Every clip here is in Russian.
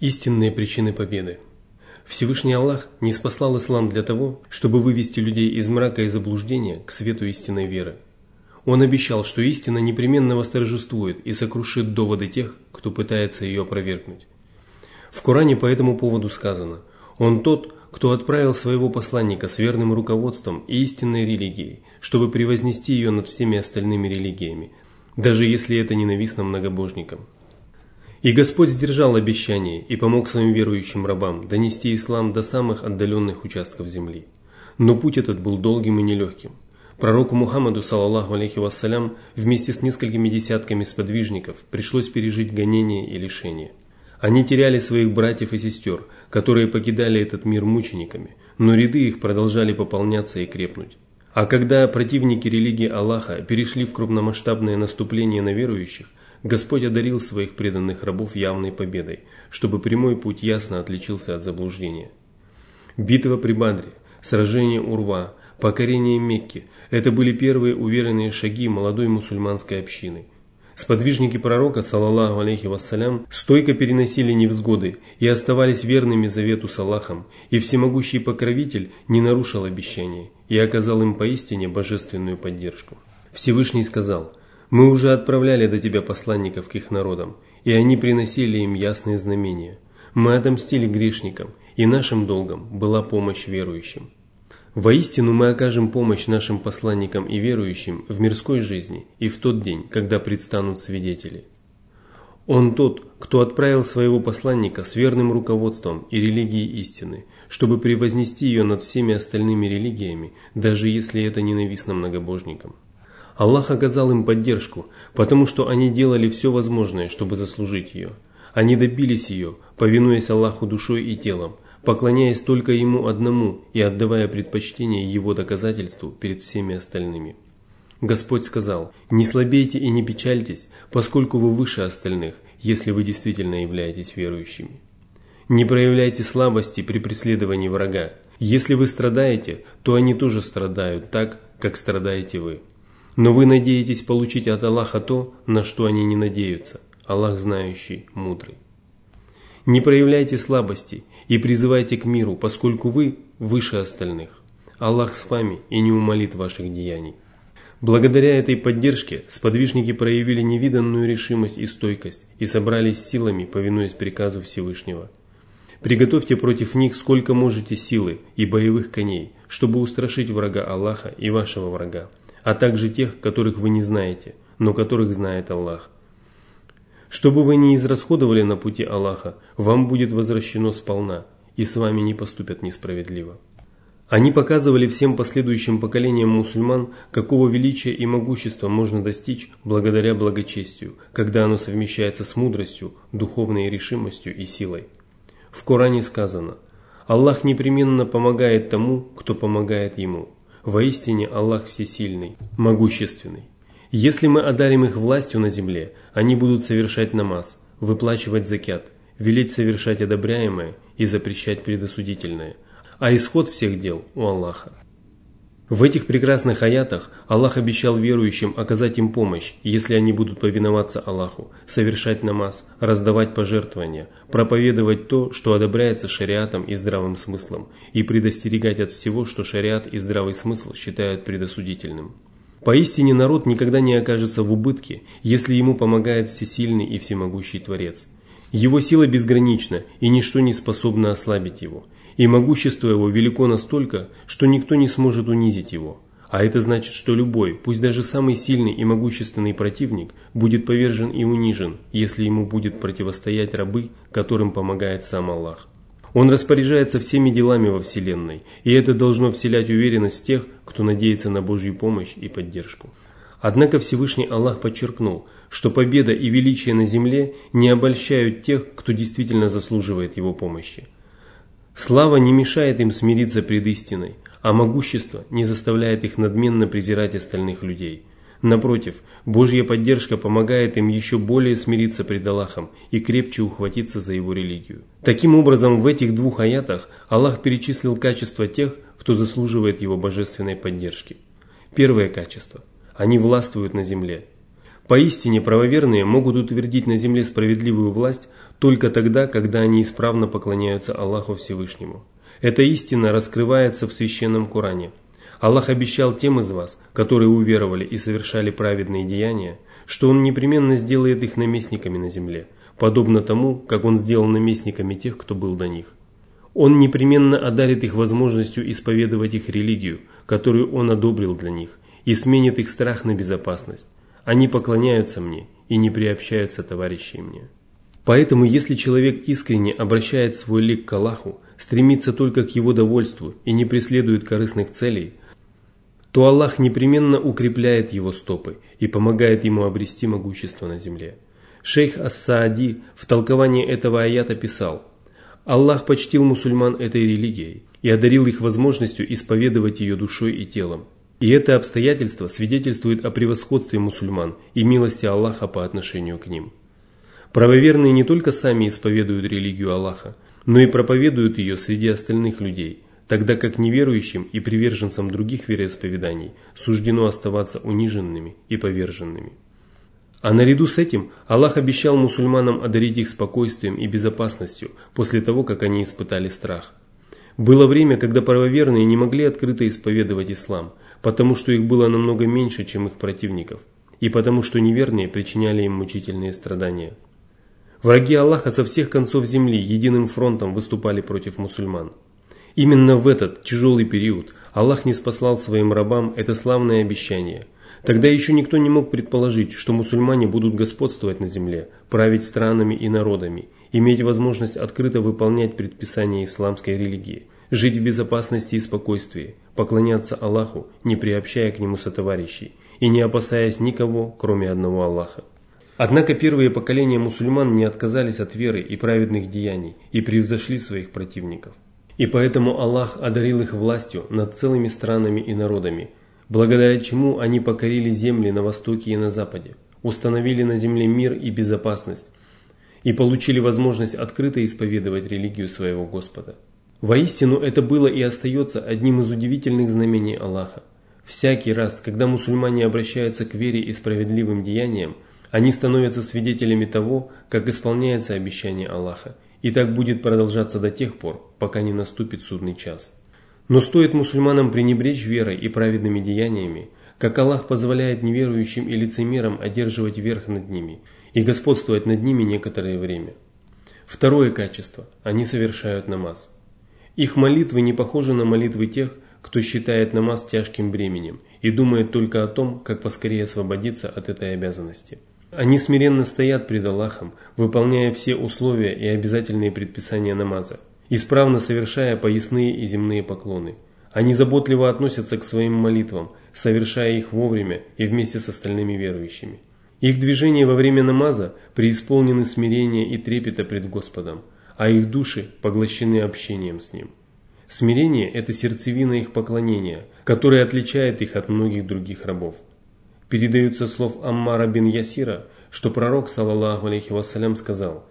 Истинные причины победы. Всевышний Аллах не спаслал ислам для того, чтобы вывести людей из мрака и заблуждения к свету истинной веры. Он обещал, что истина непременно восторжествует и сокрушит доводы тех, кто пытается ее опровергнуть. В Коране по этому поводу сказано «Он тот, кто отправил своего посланника с верным руководством и истинной религией, чтобы превознести ее над всеми остальными религиями, даже если это ненавистно многобожникам». И Господь сдержал обещание и помог своим верующим рабам донести ислам до самых отдаленных участков земли. Но путь этот был долгим и нелегким. Пророку Мухаммаду, саллаллаху алейхи вассалям, вместе с несколькими десятками сподвижников пришлось пережить гонения и лишения. Они теряли своих братьев и сестер, которые покидали этот мир мучениками, но ряды их продолжали пополняться и крепнуть. А когда противники религии Аллаха перешли в крупномасштабное наступление на верующих, Господь одарил своих преданных рабов явной победой, чтобы прямой путь ясно отличился от заблуждения. Битва при Бадре, сражение Урва, покорение Мекки – это были первые уверенные шаги молодой мусульманской общины. Сподвижники пророка, саллаллаху алейхи вассалям, стойко переносили невзгоды и оставались верными завету с Аллахом, и всемогущий покровитель не нарушил обещания и оказал им поистине божественную поддержку. Всевышний сказал – мы уже отправляли до тебя посланников к их народам, и они приносили им ясные знамения. Мы отомстили грешникам, и нашим долгом была помощь верующим. Воистину мы окажем помощь нашим посланникам и верующим в мирской жизни и в тот день, когда предстанут свидетели. Он тот, кто отправил своего посланника с верным руководством и религией истины, чтобы превознести ее над всеми остальными религиями, даже если это ненавистно многобожникам. Аллах оказал им поддержку, потому что они делали все возможное, чтобы заслужить ее. Они добились ее, повинуясь Аллаху душой и телом, поклоняясь только Ему одному и отдавая предпочтение Его доказательству перед всеми остальными. Господь сказал, «Не слабейте и не печальтесь, поскольку вы выше остальных, если вы действительно являетесь верующими. Не проявляйте слабости при преследовании врага. Если вы страдаете, то они тоже страдают так, как страдаете вы». Но вы надеетесь получить от Аллаха то, на что они не надеются. Аллах знающий, мудрый. Не проявляйте слабости и призывайте к миру, поскольку вы выше остальных. Аллах с вами и не умолит ваших деяний. Благодаря этой поддержке сподвижники проявили невиданную решимость и стойкость и собрались силами, повинуясь приказу Всевышнего. Приготовьте против них сколько можете силы и боевых коней, чтобы устрашить врага Аллаха и вашего врага а также тех, которых вы не знаете, но которых знает Аллах. Что бы вы ни израсходовали на пути Аллаха, вам будет возвращено сполна, и с вами не поступят несправедливо. Они показывали всем последующим поколениям мусульман, какого величия и могущества можно достичь благодаря благочестию, когда оно совмещается с мудростью, духовной решимостью и силой. В Коране сказано «Аллах непременно помогает тому, кто помогает Ему». Воистине Аллах всесильный, могущественный. Если мы одарим их властью на земле, они будут совершать намаз, выплачивать закят, велеть совершать одобряемое и запрещать предосудительное. А исход всех дел у Аллаха. В этих прекрасных аятах Аллах обещал верующим оказать им помощь, если они будут повиноваться Аллаху, совершать намаз, раздавать пожертвования, проповедовать то, что одобряется шариатом и здравым смыслом, и предостерегать от всего, что шариат и здравый смысл считают предосудительным. Поистине народ никогда не окажется в убытке, если ему помогает всесильный и всемогущий Творец. Его сила безгранична, и ничто не способно ослабить его – и могущество его велико настолько, что никто не сможет унизить его. А это значит, что любой, пусть даже самый сильный и могущественный противник, будет повержен и унижен, если ему будет противостоять рабы, которым помогает сам Аллах. Он распоряжается всеми делами во Вселенной, и это должно вселять уверенность тех, кто надеется на Божью помощь и поддержку. Однако Всевышний Аллах подчеркнул, что победа и величие на земле не обольщают тех, кто действительно заслуживает его помощи. Слава не мешает им смириться пред истиной, а могущество не заставляет их надменно презирать остальных людей. Напротив, Божья поддержка помогает им еще более смириться пред Аллахом и крепче ухватиться за его религию. Таким образом, в этих двух аятах Аллах перечислил качества тех, кто заслуживает его божественной поддержки. Первое качество – они властвуют на земле. Поистине правоверные могут утвердить на земле справедливую власть только тогда, когда они исправно поклоняются Аллаху Всевышнему. Эта истина раскрывается в Священном Коране. Аллах обещал тем из вас, которые уверовали и совершали праведные деяния, что Он непременно сделает их наместниками на земле, подобно тому, как Он сделал наместниками тех, кто был до них. Он непременно одарит их возможностью исповедовать их религию, которую Он одобрил для них, и сменит их страх на безопасность. Они поклоняются мне и не приобщаются товарищей мне. Поэтому, если человек искренне обращает свой лик к Аллаху, стремится только к его довольству и не преследует корыстных целей, то Аллах непременно укрепляет его стопы и помогает ему обрести могущество на земле. Шейх Ас-Саади в толковании этого аята писал – Аллах почтил мусульман этой религией и одарил их возможностью исповедовать ее душой и телом. И это обстоятельство свидетельствует о превосходстве мусульман и милости Аллаха по отношению к ним. Правоверные не только сами исповедуют религию Аллаха, но и проповедуют ее среди остальных людей, тогда как неверующим и приверженцам других вероисповеданий суждено оставаться униженными и поверженными. А наряду с этим Аллах обещал мусульманам одарить их спокойствием и безопасностью после того, как они испытали страх. Было время, когда правоверные не могли открыто исповедовать ислам, потому что их было намного меньше, чем их противников, и потому что неверные причиняли им мучительные страдания. Враги Аллаха со всех концов земли единым фронтом выступали против мусульман. Именно в этот тяжелый период Аллах не спаслал своим рабам это славное обещание – Тогда еще никто не мог предположить, что мусульмане будут господствовать на земле, править странами и народами, иметь возможность открыто выполнять предписания исламской религии, жить в безопасности и спокойствии, поклоняться Аллаху, не приобщая к нему сотоварищей, и не опасаясь никого, кроме одного Аллаха. Однако первые поколения мусульман не отказались от веры и праведных деяний и превзошли своих противников. И поэтому Аллах одарил их властью над целыми странами и народами – благодаря чему они покорили земли на востоке и на западе, установили на земле мир и безопасность и получили возможность открыто исповедовать религию своего Господа. Воистину это было и остается одним из удивительных знамений Аллаха. Всякий раз, когда мусульмане обращаются к вере и справедливым деяниям, они становятся свидетелями того, как исполняется обещание Аллаха, и так будет продолжаться до тех пор, пока не наступит судный час. Но стоит мусульманам пренебречь верой и праведными деяниями, как Аллах позволяет неверующим и лицемерам одерживать верх над ними и господствовать над ними некоторое время. Второе качество – они совершают намаз. Их молитвы не похожи на молитвы тех, кто считает намаз тяжким бременем и думает только о том, как поскорее освободиться от этой обязанности. Они смиренно стоят пред Аллахом, выполняя все условия и обязательные предписания намаза, исправно совершая поясные и земные поклоны. Они заботливо относятся к своим молитвам, совершая их вовремя и вместе с остальными верующими. Их движения во время намаза преисполнены смирения и трепета пред Господом, а их души поглощены общением с Ним. Смирение – это сердцевина их поклонения, которая отличает их от многих других рабов. Передаются слов Аммара бин Ясира, что пророк, саллаллаху алейхи вассалям, сказал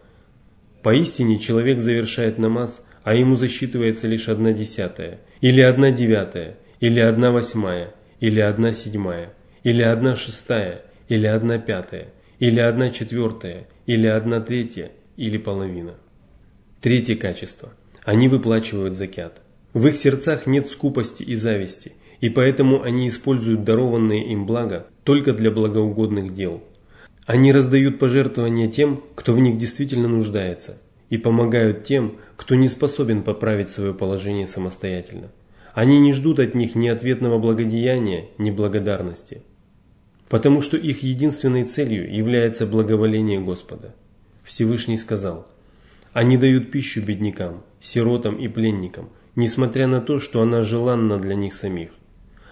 «Поистине человек завершает намаз, а ему засчитывается лишь одна десятая, или одна девятая, или одна восьмая, или одна седьмая, или одна шестая, или одна пятая, или одна четвертая, или одна третья, или половина. Третье качество. Они выплачивают закят. В их сердцах нет скупости и зависти, и поэтому они используют дарованные им блага только для благоугодных дел. Они раздают пожертвования тем, кто в них действительно нуждается, и помогают тем, кто не способен поправить свое положение самостоятельно. Они не ждут от них ни ответного благодеяния, ни благодарности, потому что их единственной целью является благоволение Господа. Всевышний сказал, «Они дают пищу беднякам, сиротам и пленникам, несмотря на то, что она желанна для них самих.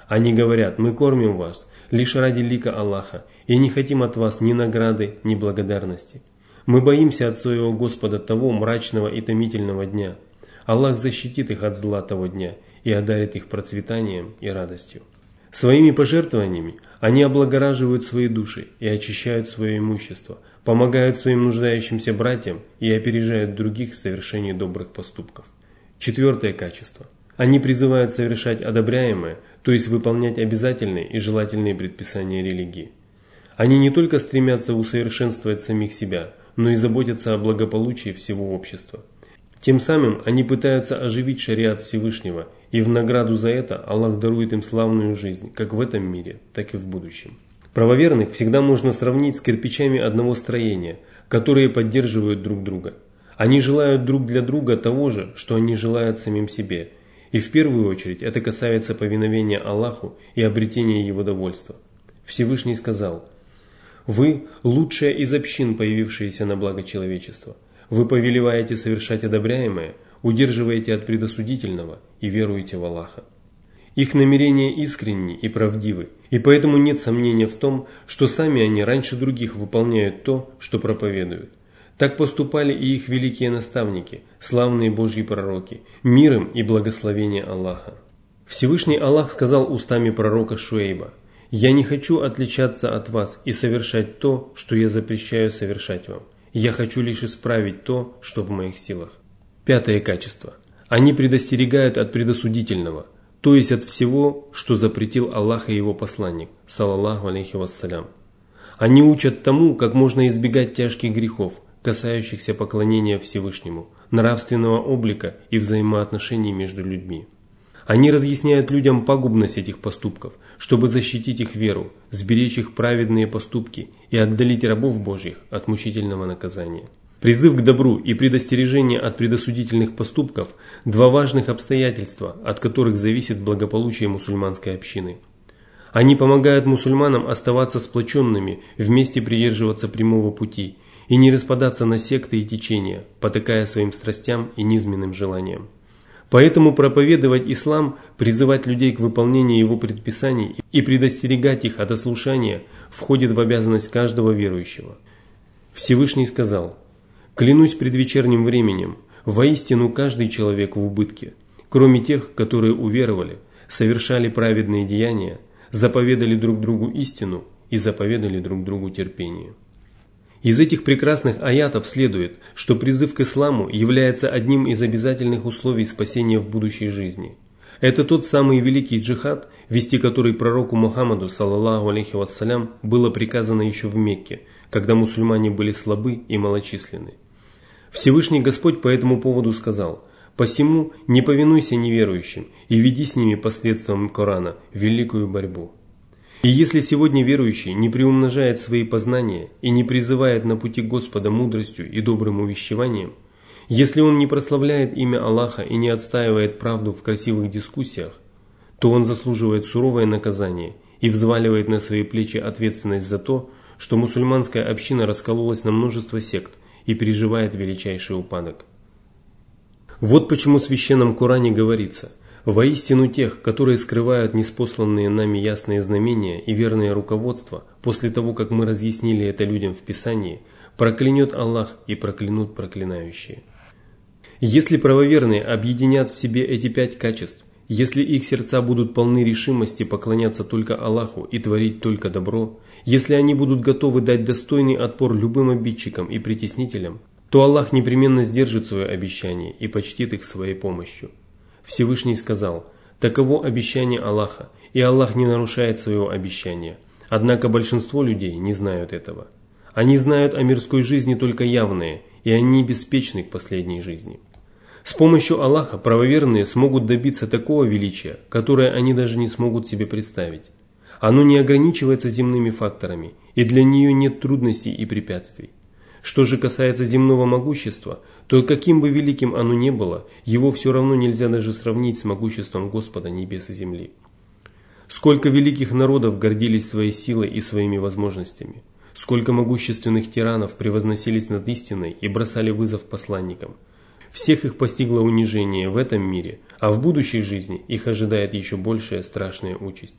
Они говорят, мы кормим вас лишь ради лика Аллаха и не хотим от вас ни награды, ни благодарности». Мы боимся от своего Господа того мрачного и томительного дня. Аллах защитит их от зла того дня и одарит их процветанием и радостью. Своими пожертвованиями они облагораживают свои души и очищают свое имущество, помогают своим нуждающимся братьям и опережают других в совершении добрых поступков. Четвертое качество. Они призывают совершать одобряемое, то есть выполнять обязательные и желательные предписания религии. Они не только стремятся усовершенствовать самих себя – но и заботятся о благополучии всего общества. Тем самым они пытаются оживить шариат Всевышнего, и в награду за это Аллах дарует им славную жизнь, как в этом мире, так и в будущем. Правоверных всегда можно сравнить с кирпичами одного строения, которые поддерживают друг друга. Они желают друг для друга того же, что они желают самим себе. И в первую очередь это касается повиновения Аллаху и обретения Его довольства. Всевышний сказал, «Вы – лучшая из общин, появившаяся на благо человечества. Вы повелеваете совершать одобряемое, удерживаете от предосудительного и веруете в Аллаха». Их намерения искренни и правдивы, и поэтому нет сомнения в том, что сами они раньше других выполняют то, что проповедуют. Так поступали и их великие наставники, славные Божьи пророки, миром и благословение Аллаха. Всевышний Аллах сказал устами пророка Шуэйба, «Я не хочу отличаться от вас и совершать то, что я запрещаю совершать вам. Я хочу лишь исправить то, что в моих силах». Пятое качество. Они предостерегают от предосудительного, то есть от всего, что запретил Аллах и его посланник, салаллаху алейхи вассалям. Они учат тому, как можно избегать тяжких грехов, касающихся поклонения Всевышнему, нравственного облика и взаимоотношений между людьми. Они разъясняют людям пагубность этих поступков, чтобы защитить их веру, сберечь их праведные поступки и отдалить рабов Божьих от мучительного наказания. Призыв к добру и предостережение от предосудительных поступков – два важных обстоятельства, от которых зависит благополучие мусульманской общины. Они помогают мусульманам оставаться сплоченными, вместе придерживаться прямого пути и не распадаться на секты и течения, потакая своим страстям и низменным желаниям. Поэтому проповедовать ислам, призывать людей к выполнению его предписаний и предостерегать их от ослушания входит в обязанность каждого верующего. Всевышний сказал – Клянусь предвечерним временем, воистину каждый человек в убытке, кроме тех, которые уверовали, совершали праведные деяния, заповедали друг другу истину и заповедали друг другу терпение. Из этих прекрасных аятов следует, что призыв к исламу является одним из обязательных условий спасения в будущей жизни. Это тот самый великий джихад, вести который пророку Мухаммаду, саллаллаху алейхи вассалям, было приказано еще в Мекке, когда мусульмане были слабы и малочисленны. Всевышний Господь по этому поводу сказал, «Посему не повинуйся неверующим и веди с ними посредством Корана великую борьбу». И если сегодня верующий не приумножает свои познания и не призывает на пути Господа мудростью и добрым увещеванием, если он не прославляет имя Аллаха и не отстаивает правду в красивых дискуссиях, то он заслуживает суровое наказание и взваливает на свои плечи ответственность за то, что мусульманская община раскололась на множество сект, и переживает величайший упадок. Вот почему в Священном Коране говорится «Воистину тех, которые скрывают неспосланные нами ясные знамения и верное руководство, после того, как мы разъяснили это людям в Писании, проклянет Аллах и проклянут проклинающие». Если правоверные объединят в себе эти пять качеств, если их сердца будут полны решимости поклоняться только Аллаху и творить только добро, если они будут готовы дать достойный отпор любым обидчикам и притеснителям, то Аллах непременно сдержит свое обещание и почтит их своей помощью. Всевышний сказал, таково обещание Аллаха, и Аллах не нарушает своего обещания. Однако большинство людей не знают этого. Они знают о мирской жизни только явные, и они беспечны к последней жизни. С помощью Аллаха правоверные смогут добиться такого величия, которое они даже не смогут себе представить. Оно не ограничивается земными факторами, и для нее нет трудностей и препятствий. Что же касается земного могущества, то каким бы великим оно ни было, его все равно нельзя даже сравнить с могуществом Господа небес и земли. Сколько великих народов гордились своей силой и своими возможностями. Сколько могущественных тиранов превозносились над истиной и бросали вызов посланникам. Всех их постигло унижение в этом мире, а в будущей жизни их ожидает еще большая страшная участь.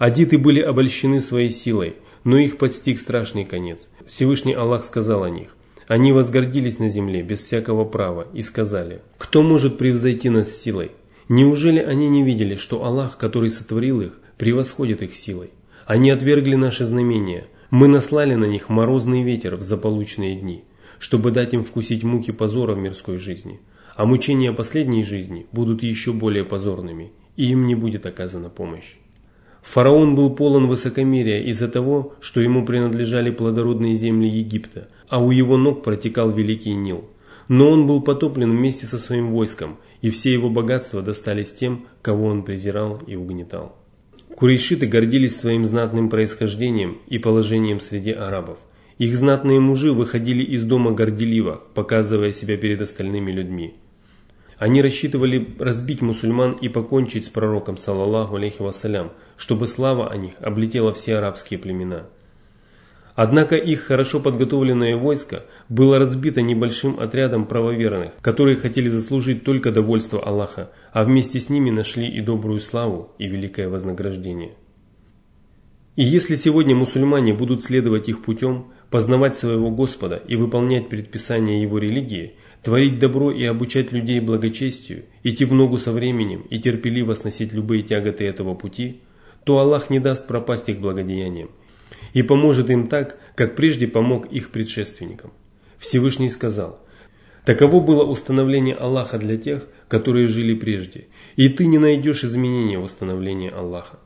Адиты были обольщены своей силой, но их подстиг страшный конец. Всевышний Аллах сказал о них. Они возгордились на земле без всякого права и сказали, «Кто может превзойти нас силой?» Неужели они не видели, что Аллах, который сотворил их, превосходит их силой? Они отвергли наши знамения. Мы наслали на них морозный ветер в заполученные дни, чтобы дать им вкусить муки позора в мирской жизни. А мучения последней жизни будут еще более позорными, и им не будет оказана помощь. Фараон был полон высокомерия из-за того, что ему принадлежали плодородные земли Египта, а у его ног протекал великий Нил. Но он был потоплен вместе со своим войском, и все его богатства достались тем, кого он презирал и угнетал. Курейшиты гордились своим знатным происхождением и положением среди арабов. Их знатные мужи выходили из дома горделиво, показывая себя перед остальными людьми. Они рассчитывали разбить мусульман и покончить с пророком, саллаллаху алейхи вассалям, чтобы слава о них облетела все арабские племена. Однако их хорошо подготовленное войско было разбито небольшим отрядом правоверных, которые хотели заслужить только довольство Аллаха, а вместе с ними нашли и добрую славу, и великое вознаграждение. И если сегодня мусульмане будут следовать их путем, познавать своего Господа и выполнять предписания Его религии, творить добро и обучать людей благочестию, идти в ногу со временем и терпеливо сносить любые тяготы этого пути, то Аллах не даст пропасть их благодеяниям и поможет им так, как прежде помог их предшественникам. Всевышний сказал, «Таково было установление Аллаха для тех, которые жили прежде, и ты не найдешь изменения в установлении Аллаха».